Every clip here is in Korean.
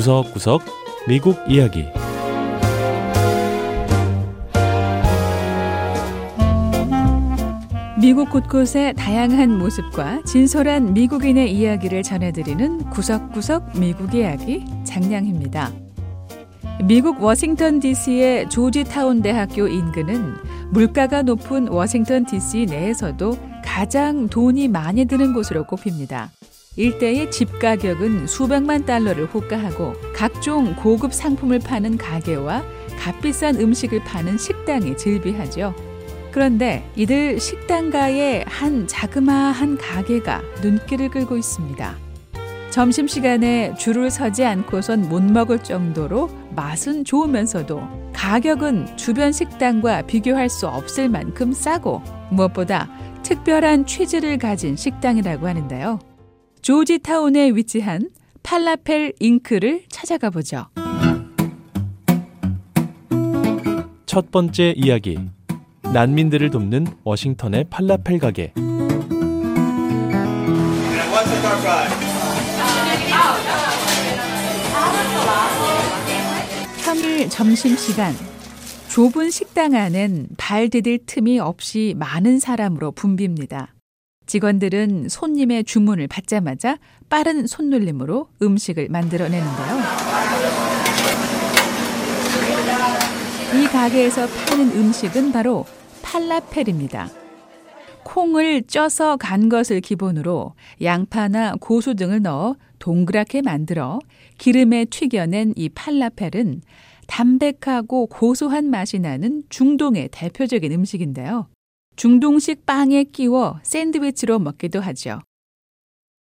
구석구석 미국 이야기 미국 곳곳의 다양한 모습과 진솔한 미국인의 이야기를 전해드리는 구석구석 미국 이야기 장량입니다. 미국 워싱턴 DC의 조지타운 대학교 인근은 물가가 높은 워싱턴 DC 내에서도 가장 돈이 많이 드는 곳으로 꼽힙니다. 일대의 집 가격은 수백만 달러를 호가하고 각종 고급 상품을 파는 가게와 값비싼 음식을 파는 식당이 즐비하죠. 그런데 이들 식당가의 한 자그마한 가게가 눈길을 끌고 있습니다. 점심시간에 줄을 서지 않고선 못 먹을 정도로 맛은 좋으면서도 가격은 주변 식당과 비교할 수 없을 만큼 싸고 무엇보다 특별한 취지를 가진 식당이라고 하는데요. 조지타운에 위치한 팔라펠 잉크를 찾아가 보죠. 첫 번째 이야기 난민들을 돕는 워싱턴의 팔라펠 가게 3일 점심시간 좁은 식당 안은 발 디딜 틈이 없이 많은 사람으로 붐빕니다. 직원들은 손님의 주문을 받자마자 빠른 손놀림으로 음식을 만들어내는데요. 이 가게에서 파는 음식은 바로 팔라펠입니다. 콩을 쪄서 간 것을 기본으로 양파나 고수 등을 넣어 동그랗게 만들어 기름에 튀겨낸 이 팔라펠은 담백하고 고소한 맛이 나는 중동의 대표적인 음식인데요. 중동식 빵에 끼워 샌드위치로 먹기도 하죠.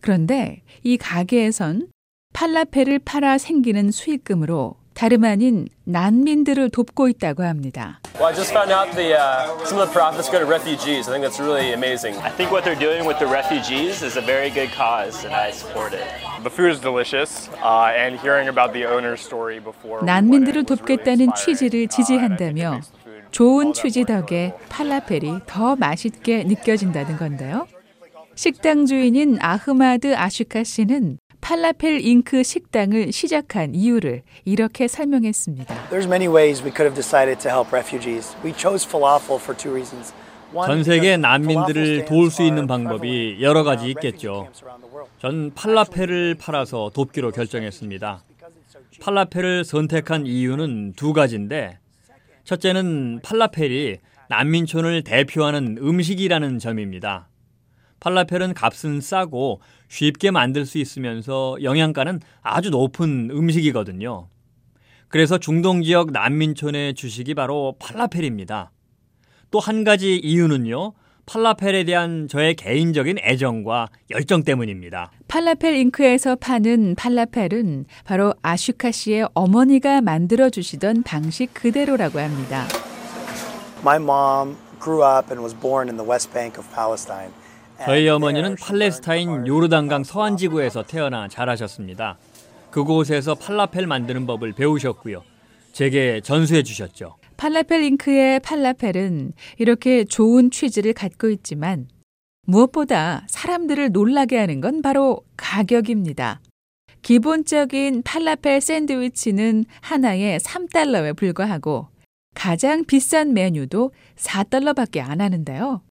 그런데 이 가게에선 팔라펠을 팔아 생기는 수익금으로 다름 아닌 난민들을 돕고 있다고 합니다. Well, I just found out the uh, some of the profits go to refugees. I think that's really amazing. I think what they're doing with the refugees is a very good cause, and I support it. The food is delicious, uh, and hearing about the owner's story before. 난민들을 돕겠다는 취지를 지지한다며 좋은 취지 덕에 팔라펠이 더 맛있게 느껴진다는 건데요. 식당 주인인 아흐마드 아슈카 씨는 팔라펠 잉크 식당을 시작한 이유를 이렇게 설명했습니다. There's many ways we could have decided to help refugees. We chose falafel for two reasons. 전 세계 난민들을 도울 수 있는 방법이 여러 가지 있겠죠. 전 팔라펠을 팔아서 돕기로 결정했습니다. 팔라펠을 선택한 이유는 두 가지인데, 첫째는 팔라펠이 난민촌을 대표하는 음식이라는 점입니다. 팔라펠은 값은 싸고 쉽게 만들 수 있으면서 영양가는 아주 높은 음식이거든요. 그래서 중동 지역 난민촌의 주식이 바로 팔라펠입니다. 또 한 가지 이유는요. 팔라펠에 대한 저의 개인적인 애정과 열정 때문입니다. 팔라펠 잉크에서 파는 팔라펠은 바로 아슈카 씨의 어머니가 만들어 주시던 방식 그대로라고 합니다. My mom grew up and was born in the West Bank of Palestine. 저희 어머니는 팔레스타인 요르단강 서안 지구에서 태어나 자라셨습니다. 그곳에서 팔라펠 만드는 법을 배우셨고요. 제게 전수해 주셨죠. 팔라펠 잉크의 팔라펠은 이렇게 좋은 취지를 갖고 있지만 무엇보다 사람들을 놀라게 하는 건 바로 가격입니다. 기본적인 팔라펠 샌드위치는 하나에 3달러에 불과하고 가장 비싼 메뉴도 4달러밖에 안 하는데요.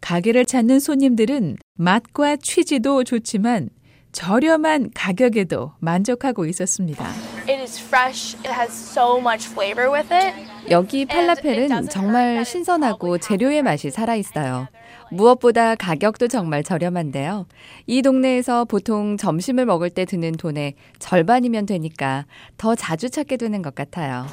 가게를 찾는 손님들은 맛과 취지도 좋지만 저렴한 가격에도 만족하고 있었습니다. It is fresh. It has so much flavor with it. 여기 팔라펠은 정말 신선하고 재료의 맛이 살아있어요. 무엇보다 가격도 정말 저렴한데요. 이 동네에서 보통 점심을 먹을 때 드는 돈의 절반이면 되니까 더 자주 찾게 되는 것 같아요.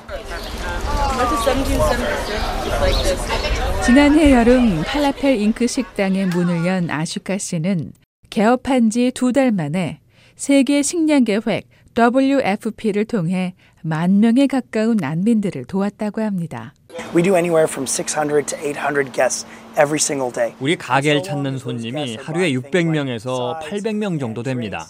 지난해 여름 팔라펠 잉크 식당의 문을 연 아슈카 씨는 개업한 지 두 달 만에 세계 식량 계획 WFP를 통해 만 명에 가까운 난민들을 도왔다고 합니다. We do anywhere from 600 to 800 guests every single day. 우리 가게를 찾는 손님이 하루에 600명에서 800명 정도 됩니다.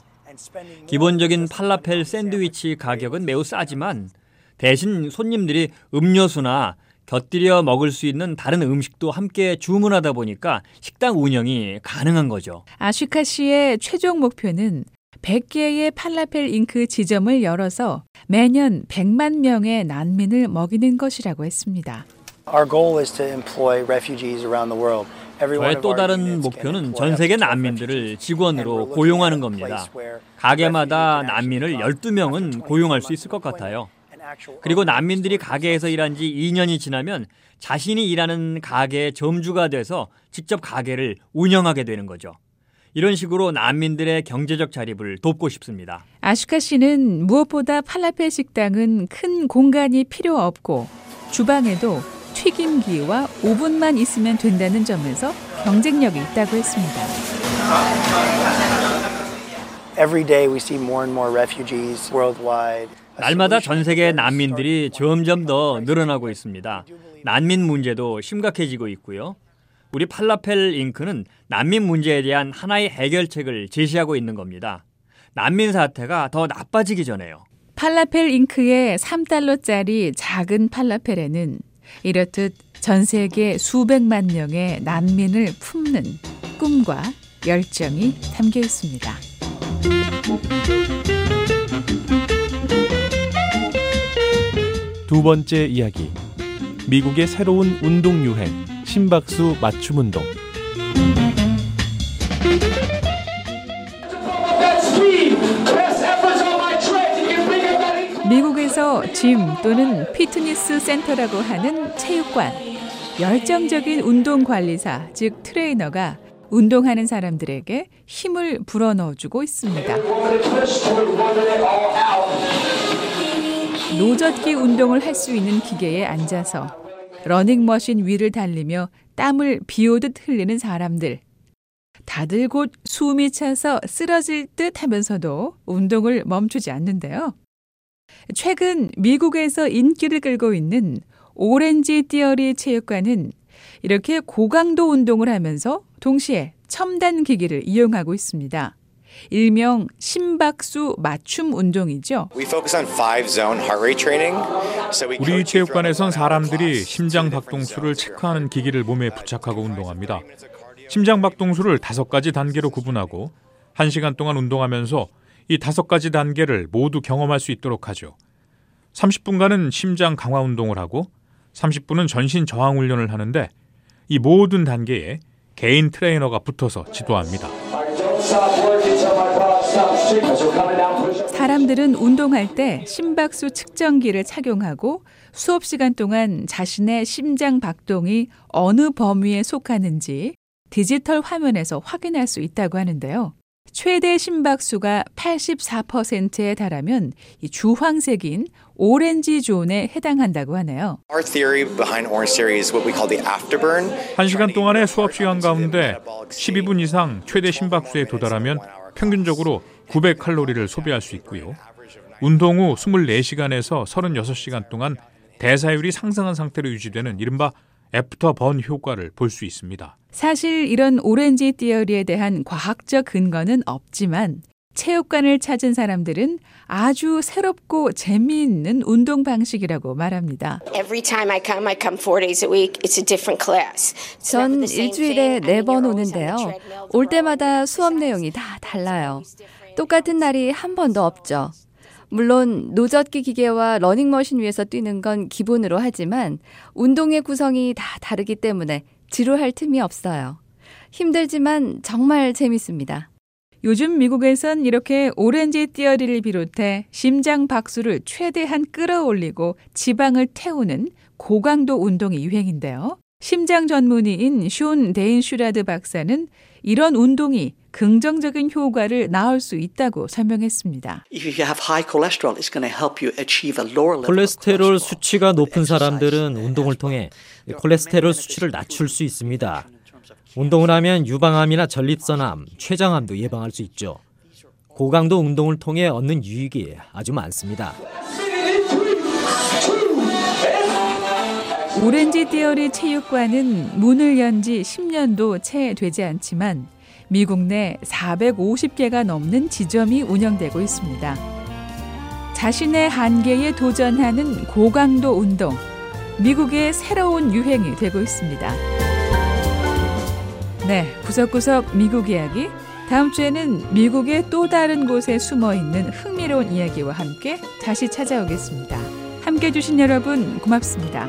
기본적인 팔라펠 샌드위치 가격은 매우 싸지만 대신 손님들이 음료수나 곁들여 먹을 수 있는 다른 음식도 함께 주문하다 보니까 식당 운영이 가능한 거죠. 아슈카 씨의 최종 목표는 100개의 팔라펠 잉크 지점을 열어서 매년 100만 명의 난민을 먹이는 것이라고 했습니다. Our goal is to employ refugees around the world. 저의 또 다른 목표는 전 세계 난민들을 직원으로 고용하는 겁니다. 가게마다 난민을 12명은 고용할 수 있을 것 같아요. 그리고 난민들이 가게에서 일한 지 2년이 지나면 자신이 일하는 가게의 점주가 돼서 직접 가게를 운영하게 되는 거죠. 이런 식으로 난민들의 경제적 자립을 돕고 싶습니다. 아슈카 씨는 무엇보다 팔라펠 식당은 큰 공간이 필요 없고 주방에도 튀김기와 오븐만 있으면 된다는 점에서 경쟁력이 있다고 했습니다. Every day we see more and more refugees worldwide. 날마다 전 세계 난민들이 점점 더 늘어나고 있습니다. 난민 문제도 심각해지고 있고요. 우리 팔라펠 잉크는 난민 문제에 대한 하나의 해결책을 제시하고 있는 겁니다. 난민 사태가 더 나빠지기 전에요. 팔라펠 잉크의 3달러짜리 작은 팔라펠에는 이렇듯 전 세계 수백만 명의 난민을 품는 꿈과 열정이 담겨 있습니다. 두 번째 이야기. 미국의 새로운 운동 유행, 심박수 맞춤 운동. 미국에서 짐 또는 피트니스 센터라고 하는 체육관, 열정적인 운동 관리사, 즉 트레이너가 운동하는 사람들에게 힘을 불어넣어주고 있습니다. 노젓기 운동을 할 수 있는 기계에 앉아서 러닝머신 위를 달리며 땀을 비 오듯 흘리는 사람들. 다들 곧 숨이 차서 쓰러질 듯 하면서도 운동을 멈추지 않는데요. 최근 미국에서 인기를 끌고 있는 오렌지 띠어리 체육관은 이렇게 고강도 운동을 하면서 동시에 첨단 기기를 이용하고 있습니다. 일명 심박수 맞춤 운동이죠. 우리 체육관에선 사람들이 심장 박동수를 체크하는 기기를 몸에 부착하고 운동합니다. 심장 박동수를 다섯 가지 단계로 구분하고 한 시간 동안 운동하면서 이 다섯 가지 단계를 모두 경험할 수 있도록 하죠. 30분간은 심장 강화 운동을 하고 30분은 전신 저항 훈련을 하는데 이 모든 단계에 개인 트레이너가 붙어서 지도합니다. 사람들은 운동할 때 심박수 측정기를 착용하고 수업 시간 동안 자신의 심장 박동이 어느 범위에 속하는지 디지털 화면에서 확인할 수 있다고 하는데요. 최대 심박수가 84%에 달하면 이 주황색인 오렌지 존에 해당한다고 하네요. 한 시간 동안의 수업 시간 가운데 12분 이상 최대 심박수에 도달하면 평균적으로 900칼로리를 소비할 수 있고요. 운동 후 24시간에서 36시간 동안 대사율이 상승한 상태로 유지되는 이른바 afterburn 효과를 볼 수 있습니다. 사실 이런 Orangetheory에 대한 과학적 근거는 없지만 체육관을 찾은 사람들은 아주 새롭고 재미있는 운동 방식이라고 말합니다. 전 일주일에 네 번 오는데요. 올 때마다 수업 내용이 다 달라요. 똑같은 날이 한 번도 없죠. 물론 노젓기 기계와 러닝머신 위에서 뛰는 건 기본으로 하지만 운동의 구성이 다 다르기 때문에 지루할 틈이 없어요. 힘들지만 정말 재밌습니다. 요즘 미국에선 이렇게 오렌지 띠어리를 비롯해 심장 박수를 최대한 끌어올리고 지방을 태우는 고강도 운동이 유행인데요. 심장 전문의인 숀 데인 슈라드 박사는 이런 운동이 긍정적인 효과를 낳을 수 있다고 설명했습니다. 콜레스테롤 수치가 높은 사람들은 운동을 통해 콜레스테롤 수치를 낮출 수 있습니다. 운동을 하면 유방암이나 전립선암, 췌장암도 예방할 수 있죠. 고강도 운동을 통해 얻는 유익이 아주 많습니다. 오렌지 띠어리 체육관은 문을 연 지 10년도 채 되지 않지만 미국 내 450개가 넘는 지점이 운영되고 있습니다. 자신의 한계에 도전하는 고강도 운동, 미국의 새로운 유행이 되고 있습니다. 네, 구석구석 미국 이야기 다음 주에는 미국의 또 다른 곳에 숨어 있는 흥미로운 이야기와 함께 다시 찾아오겠습니다. 함께 해주신 여러분 고맙습니다.